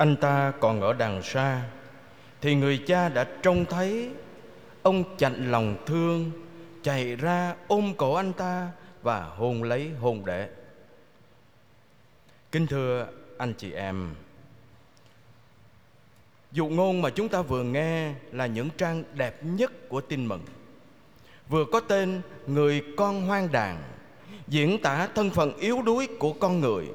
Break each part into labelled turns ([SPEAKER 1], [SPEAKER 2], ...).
[SPEAKER 1] Anh ta còn ở đằng xa, Thì người cha đã trông thấy. Ông chạnh lòng thương, Chạy ra ôm cổ anh ta Và hôn lấy hôn đệ Kính thưa anh chị em Dụ ngôn mà chúng ta vừa nghe Là những trang đẹp nhất của tin mừng, Vừa có tên Người con hoang đàn, Diễn tả thân phận yếu đuối của con người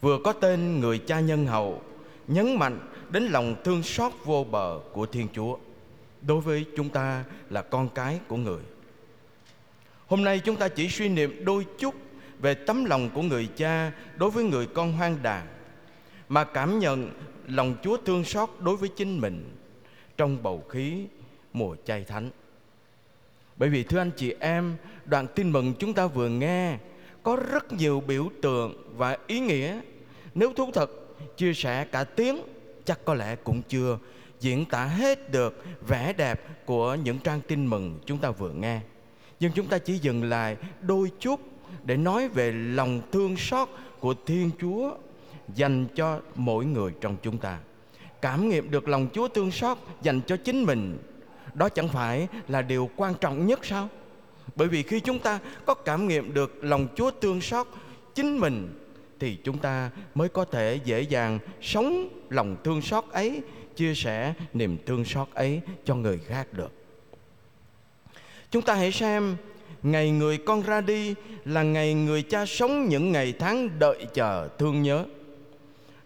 [SPEAKER 1] vừa có tên người cha nhân hậu nhấn mạnh đến lòng thương xót vô bờ của Thiên Chúa đối với chúng ta là con cái của người. Hôm nay chúng ta chỉ suy niệm đôi chút về tấm lòng của người cha đối với người con hoang đàn mà cảm nhận lòng Chúa thương xót đối với chính mình trong bầu khí mùa chay thánh. Bởi vì thưa anh chị em, đoạn tin mừng chúng ta vừa nghe có rất nhiều biểu tượng và ý nghĩa. Nếu thú thật, chia sẻ cả tiếng, chắc có lẽ cũng chưa diễn tả hết được vẻ đẹp của những trang tin mừng chúng ta vừa nghe. Nhưng chúng ta chỉ dừng lại đôi chút để nói về lòng thương xót của thiên chúa dành cho mỗi người trong chúng ta. Cảm nghiệm được lòng chúa thương xót dành cho chính mình, đó chẳng phải là điều quan trọng nhất sao? Bởi vì khi chúng ta có cảm nghiệm được lòng chúa thương xót chính mình, thì chúng ta mới có thể dễ dàng sống lòng thương xót ấy, chia sẻ niềm thương xót ấy cho người khác được. Chúng ta hãy xem, ngày người con ra đi là ngày người cha sống những ngày tháng đợi chờ thương nhớ.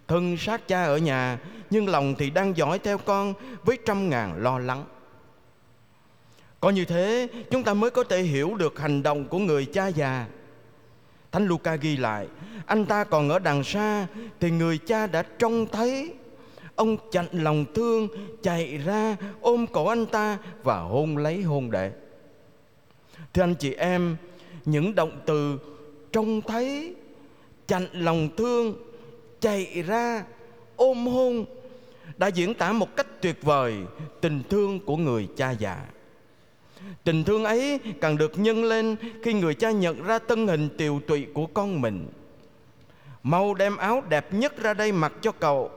[SPEAKER 1] Thân xác cha ở nhà, nhưng lòng thì đang dõi theo con với trăm ngàn lo lắng có như thế, chúng ta mới có thể hiểu được hành động của người cha già. Thánh Luca ghi lại, Anh ta còn ở đằng xa, Thì người cha đã trông thấy. Ông chạnh lòng thương, Chạy ra, ôm cổ anh ta Và hôn lấy hôn đệ. Thưa anh chị em, Những động từ trông thấy chạnh lòng thương, Chạy ra, ôm hôn Đã diễn tả một cách tuyệt vời Tình thương của người cha già. Tình thương ấy càng được nhân lên khi người cha nhận ra tân hình tiều tụy của con mình. Mau đem áo đẹp nhất ra đây mặc cho cậu,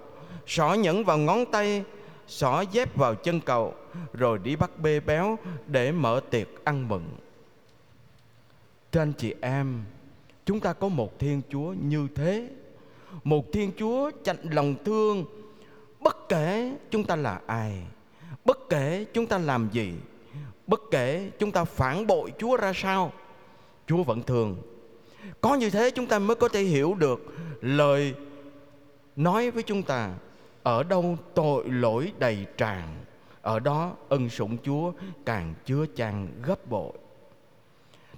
[SPEAKER 1] xỏ nhẫn vào ngón tay, xỏ dép vào chân cậu, rồi đi bắt bê béo để mở tiệc ăn mừng. Thưa anh chị em, chúng ta có một Thiên Chúa như thế. Một Thiên Chúa chạnh lòng thương bất kể chúng ta là ai, bất kể chúng ta làm gì bất kể chúng ta phản bội Chúa ra sao, Chúa vẫn thường. Có như thế chúng ta mới có thể hiểu được lời nói với chúng ta, ở đâu tội lỗi đầy tràn, ở đó ân sủng Chúa càng chứa chan gấp bội.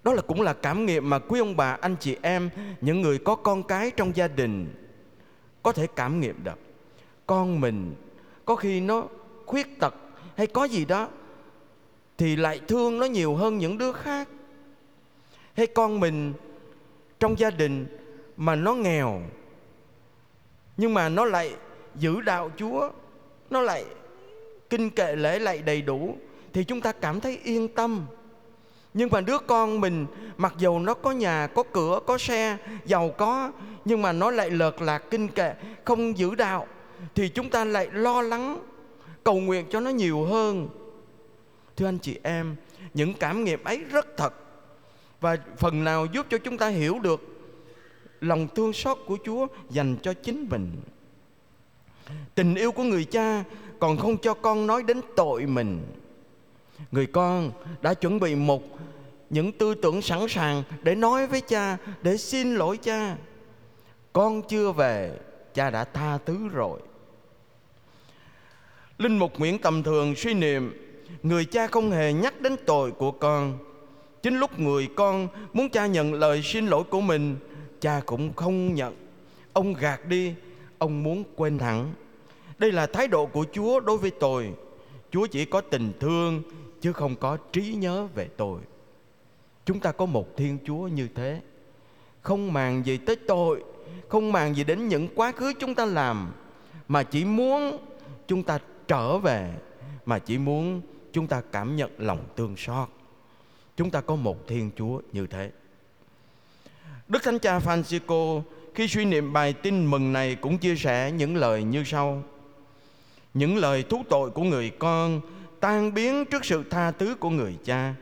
[SPEAKER 1] Đó là cũng là cảm nghiệm mà quý ông bà, anh chị em, những người có con cái trong gia đình có thể cảm nghiệm được. Con mình có khi nó khuyết tật hay có gì đó thì lại thương nó nhiều hơn những đứa khác. Hay con mình trong gia đình mà nó nghèo, nhưng mà nó lại giữ đạo chúa, nó lại kinh kệ lễ lại đầy đủ, thì chúng ta cảm thấy yên tâm. Nhưng mà đứa con mình, mặc dù nó có nhà, có cửa, có xe, giàu có, nhưng mà nó lại lợt lạc kinh kệ, không giữ đạo, thì chúng ta lại lo lắng, cầu nguyện cho nó nhiều hơn. Thưa anh chị em, những cảm nghiệm ấy rất thật và phần nào giúp cho chúng ta hiểu được lòng thương xót của Chúa dành cho chính mình. Tình yêu của người cha còn không cho con nói đến tội mình. Người con đã chuẩn bị một những tư tưởng sẵn sàng để nói với cha, để xin lỗi cha. Con chưa về, cha đã tha thứ rồi. Linh mục Nguyễn Tầm Thường suy niệm người cha không hề nhắc đến tội của con. Chính lúc người con muốn cha nhận lời xin lỗi của mình, cha cũng không nhận. Ông gạt đi, ông muốn quên hẳn. Đây là thái độ của chúa đối với tôi chúa chỉ có tình thương, chứ không có trí nhớ về tôi chúng ta có một thiên chúa như thế. Không màng gì tới tội, không màng gì đến những quá khứ chúng ta làm, mà chỉ muốn chúng ta trở về, mà chỉ muốn chúng ta cảm nhận lòng thương xót chúng ta có một thiên chúa như thế đức thánh cha francisco khi suy niệm bài tin mừng này cũng chia sẻ những lời như sau. Những lời thú tội của người con tan biến trước sự tha thứ của người cha.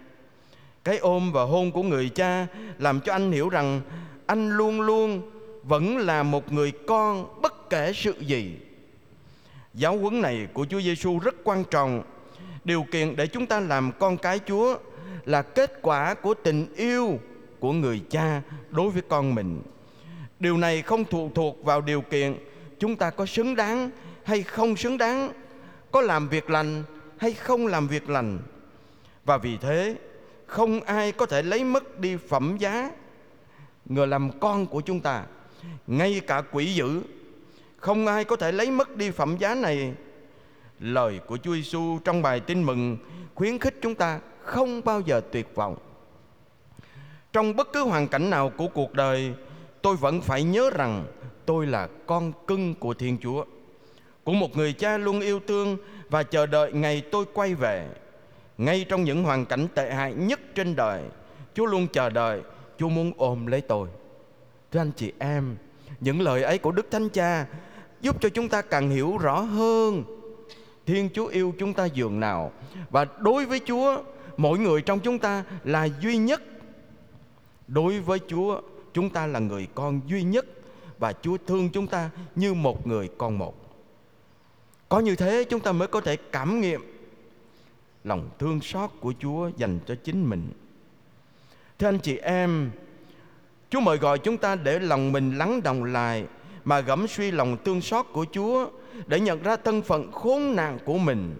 [SPEAKER 1] Cái ôm và hôn của người cha làm cho anh hiểu rằng anh luôn luôn vẫn là một người con bất kể sự gì. Giáo huấn này của Chúa Giêsu rất quan trọng. Điều kiện để chúng ta làm con cái Chúa là kết quả của tình yêu của người cha đối với con mình. Điều này không phụ thuộc vào điều kiện chúng ta có xứng đáng hay không xứng đáng, có làm việc lành hay không làm việc lành. Và vì thế, không ai có thể lấy mất đi phẩm giá người làm con của chúng ta. Ngay cả quỷ dữ, không ai có thể lấy mất đi phẩm giá này. Lời của Chúa Giêsu trong bài tin mừng khuyến khích chúng ta không bao giờ tuyệt vọng. Trong bất cứ hoàn cảnh nào của cuộc đời, tôi vẫn phải nhớ rằng tôi là con cưng của Thiên Chúa, của một người cha luôn yêu thương và chờ đợi ngày tôi quay về. Ngay trong những hoàn cảnh tệ hại nhất trên đời, Chúa luôn chờ đợi, Chúa muốn ôm lấy tôi. Thưa anh chị em, những lời ấy của Đức Thánh Cha giúp cho chúng ta càng hiểu rõ hơn Thiên Chúa yêu chúng ta dường nào và đối với Chúa mỗi người trong chúng ta là duy nhất. Đối với Chúa chúng ta là người con duy nhất và Chúa thương chúng ta như một người con một. Có như thế chúng ta mới có thể cảm nghiệm lòng thương xót của Chúa dành cho chính mình. Thưa anh chị em, Chúa mời gọi chúng ta để lòng mình lắng đồng lại mà gẫm suy lòng tương xót của Chúa để nhận ra thân phận khốn nạn của mình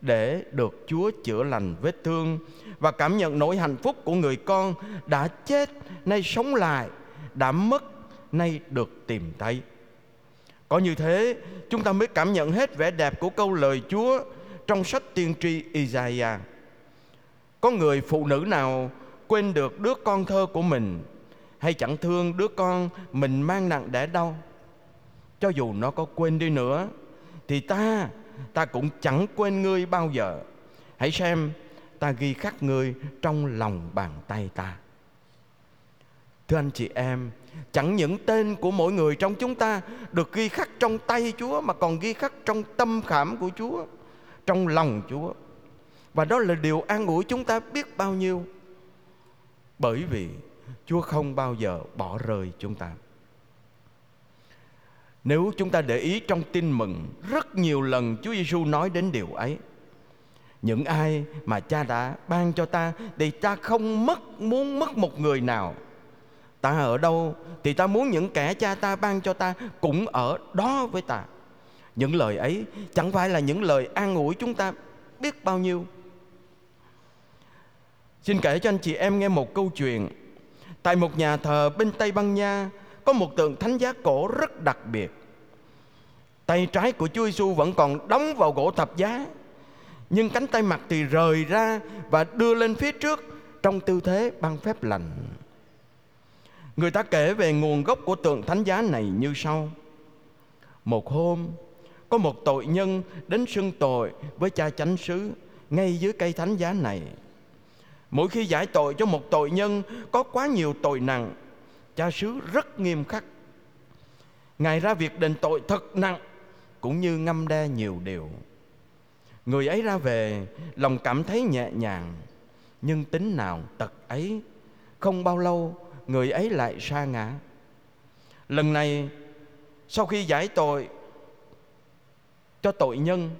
[SPEAKER 1] để được Chúa chữa lành vết thương và cảm nhận nỗi hạnh phúc của người con đã chết nay sống lại, đã mất nay được tìm thấy. Có như thế, chúng ta mới cảm nhận hết vẻ đẹp của câu lời Chúa trong sách tiên tri Isaiah. Có người phụ nữ nào quên được đứa con thơ của mình hay chẳng thương đứa con mình mang nặng đẻ đau? Cho dù nó có quên đi nữa thì ta ta cũng chẳng quên ngươi bao giờ. Hãy xem ta ghi khắc ngươi trong lòng bàn tay ta. Thưa anh chị em, chẳng những tên của mỗi người trong chúng ta được ghi khắc trong tay Chúa mà còn ghi khắc trong tâm khảm của Chúa, trong lòng Chúa. Và đó là điều an ủi chúng ta biết bao nhiêu. Bởi vì Chúa không bao giờ bỏ rơi chúng ta. Nếu chúng ta để ý trong tin mừng, Rất nhiều lần Chúa Giêsu nói đến điều ấy. Những ai mà cha đã ban cho ta Thì ta không mất, muốn mất một người nào. Ta ở đâu Thì ta muốn những kẻ cha ta ban cho ta Cũng ở đó với ta. Những lời ấy chẳng phải là những lời an ủi chúng ta Biết bao nhiêu. Xin kể cho anh chị em nghe một câu chuyện. Tại một nhà thờ bên Tây Ban Nha có một tượng thánh giá cổ rất đặc biệt. Tay trái của Chúa Giêsu vẫn còn đóng vào gỗ thập giá, nhưng cánh tay mặt thì rời ra và đưa lên phía trước trong tư thế ban phép lành. Người ta kể về nguồn gốc của tượng thánh giá này như sau. Một hôm, có một tội nhân đến xưng tội với cha chánh sứ ngay dưới cây thánh giá này. Mỗi khi giải tội cho một tội nhân có quá nhiều tội nặng cha xứ rất nghiêm khắc. Ngài ra việc đền tội thật nặng, cũng như ngâm đe nhiều điều. Người ấy ra về, lòng cảm thấy nhẹ nhàng, nhưng tính nào tật ấy, không bao lâu người ấy lại sa ngã. Lần này, sau khi giải tội cho tội nhân,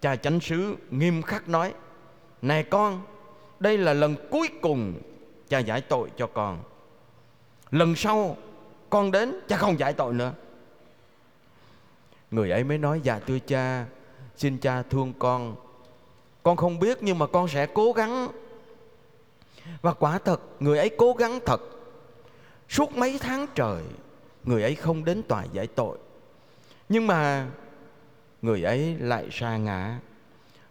[SPEAKER 1] cha chánh sứ nghiêm khắc nói, này con, đây là lần cuối cùng cha giải tội cho con lần sau, con đến, cha không giải tội nữa. Người ấy mới nói dạ thưa cha, xin cha thương con. Con không biết nhưng mà con sẽ cố gắng. Và quả thật, người ấy cố gắng thật. Suốt mấy tháng trời, người ấy không đến tòa giải tội. Nhưng mà người ấy lại sa ngã.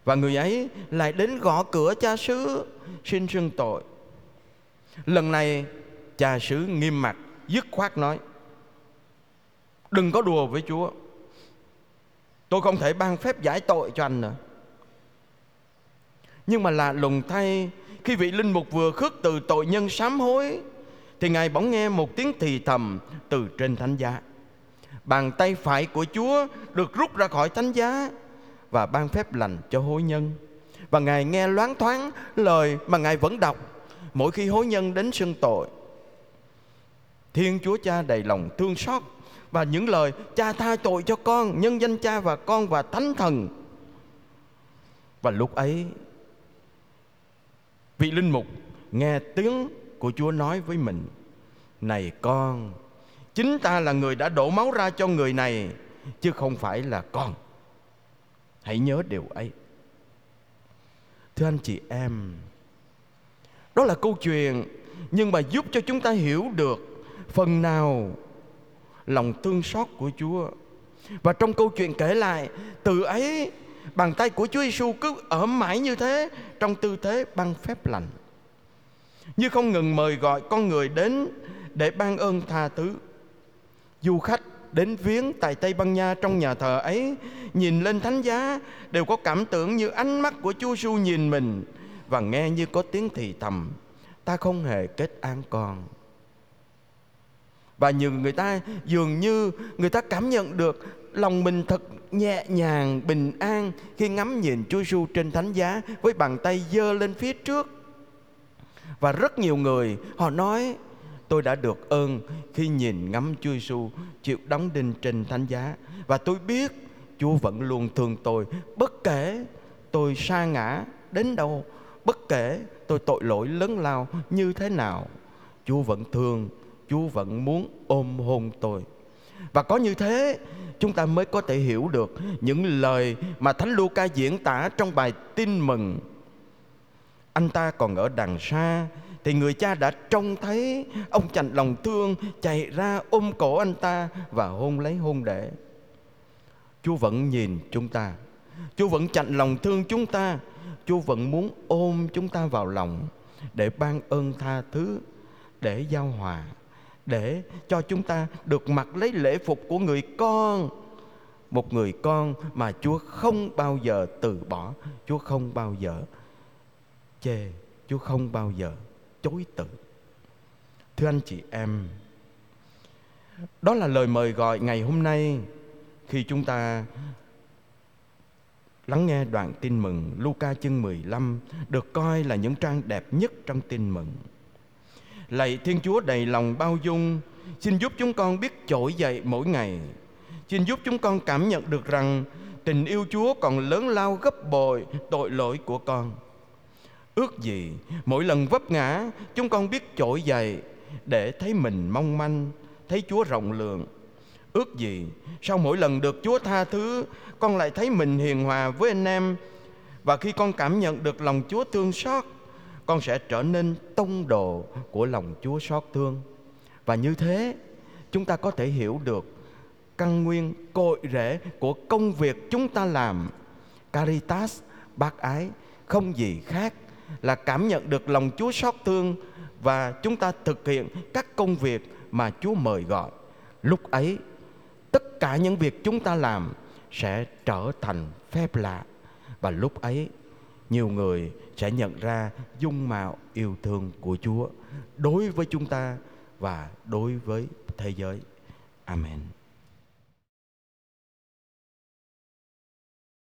[SPEAKER 1] Và người ấy lại đến gõ cửa cha xứ, xin xưng tội. Lần này cha xứ nghiêm mặt dứt khoát nói, đừng có đùa với chúa tôi không thể ban phép giải tội cho anh nữa nhưng mà lạ lùng thay, khi vị linh mục vừa khước từ tội nhân sám hối, thì Ngài bỗng nghe một tiếng thì thầm từ trên thánh giá. Bàn tay phải của Chúa được rút ra khỏi thánh giá và ban phép lành cho hối nhân. Và Ngài nghe loáng thoáng lời mà Ngài vẫn đọc, mỗi khi hối nhân đến xưng tội. Thiên Chúa Cha đầy lòng thương xót và những lời cha tha tội cho con, nhân danh cha và con và thánh thần. Và lúc ấy vị linh mục nghe tiếng của Chúa nói với mình Này con Chính ta là người đã đổ máu ra cho người này Chứ không phải là con Hãy nhớ điều ấy Thưa anh chị em Đó là câu chuyện Nhưng mà giúp cho chúng ta hiểu được Phần nào Lòng thương xót của Chúa. Và trong câu chuyện kể lại, Từ ấy Bàn tay của Chúa Giêsu cứ ở mãi như thế, Trong tư thế ban phép lành. Như không ngừng mời gọi con người đến Để ban ơn tha thứ. Du khách đến viếng tại Tây Ban Nha trong nhà thờ ấy, Nhìn lên thánh giá, Đều có cảm tưởng như ánh mắt của Chúa Giêsu nhìn mình Và nghe như có tiếng thì thầm, Ta không hề kết án con. Và nhiều người ta dường như người ta cảm nhận được lòng mình thật nhẹ nhàng, bình an khi ngắm nhìn Chúa Giêsu trên thánh giá với bàn tay giơ lên phía trước. Và rất nhiều người họ nói tôi đã được ơn khi nhìn ngắm Chúa Giêsu chịu đóng đinh trên thánh giá và tôi biết Chúa vẫn luôn thương tôi bất kể tôi sa ngã đến đâu, bất kể tôi tội lỗi lớn lao như thế nào, Chúa vẫn thương, Chúa vẫn muốn ôm hôn tôi. Và có như thế chúng ta mới có thể hiểu được những lời mà Thánh Luca diễn tả trong bài tin mừng. Anh ta còn ở đằng xa thì người cha đã trông thấy ông chành lòng thương chạy ra ôm cổ anh ta và hôn lấy hôn để. Chúa vẫn nhìn chúng ta. Chúa vẫn chạnh lòng thương chúng ta. Chúa vẫn muốn ôm chúng ta vào lòng để ban ơn tha thứ, để giao hòa để cho chúng ta được mặc lấy lễ phục của người con. Một người con mà Chúa không bao giờ từ bỏ, Chúa không bao giờ chê, Chúa không bao giờ chối từ. Thưa anh chị em, đó là lời mời gọi ngày hôm nay khi chúng ta lắng nghe đoạn tin mừng Luca chương 15 được coi là những trang đẹp nhất trong tin mừng. Lạy Thiên Chúa đầy lòng bao dung, Xin giúp chúng con biết trỗi dậy mỗi ngày. Xin giúp chúng con cảm nhận được rằng Tình yêu Chúa còn lớn lao gấp bội tội lỗi của con. Ước gì mỗi lần vấp ngã, Chúng con biết trỗi dậy Để thấy mình mong manh, Thấy Chúa rộng lượng. Ước gì sau mỗi lần được Chúa tha thứ, Con lại thấy mình hiền hòa với anh em. Và khi con cảm nhận được lòng Chúa thương xót con sẽ trở nên tông đồ của lòng Chúa xót thương. Và như thế, chúng ta có thể hiểu được căn nguyên cội rễ của công việc chúng ta làm. Caritas, bác ái, không gì khác là cảm nhận được lòng Chúa xót thương và chúng ta thực hiện các công việc mà Chúa mời gọi. Lúc ấy, tất cả những việc chúng ta làm sẽ trở thành phép lạ và lúc ấy nhiều người sẽ nhận ra dung mạo yêu thương của Chúa đối với chúng ta và đối với thế giới. Amen.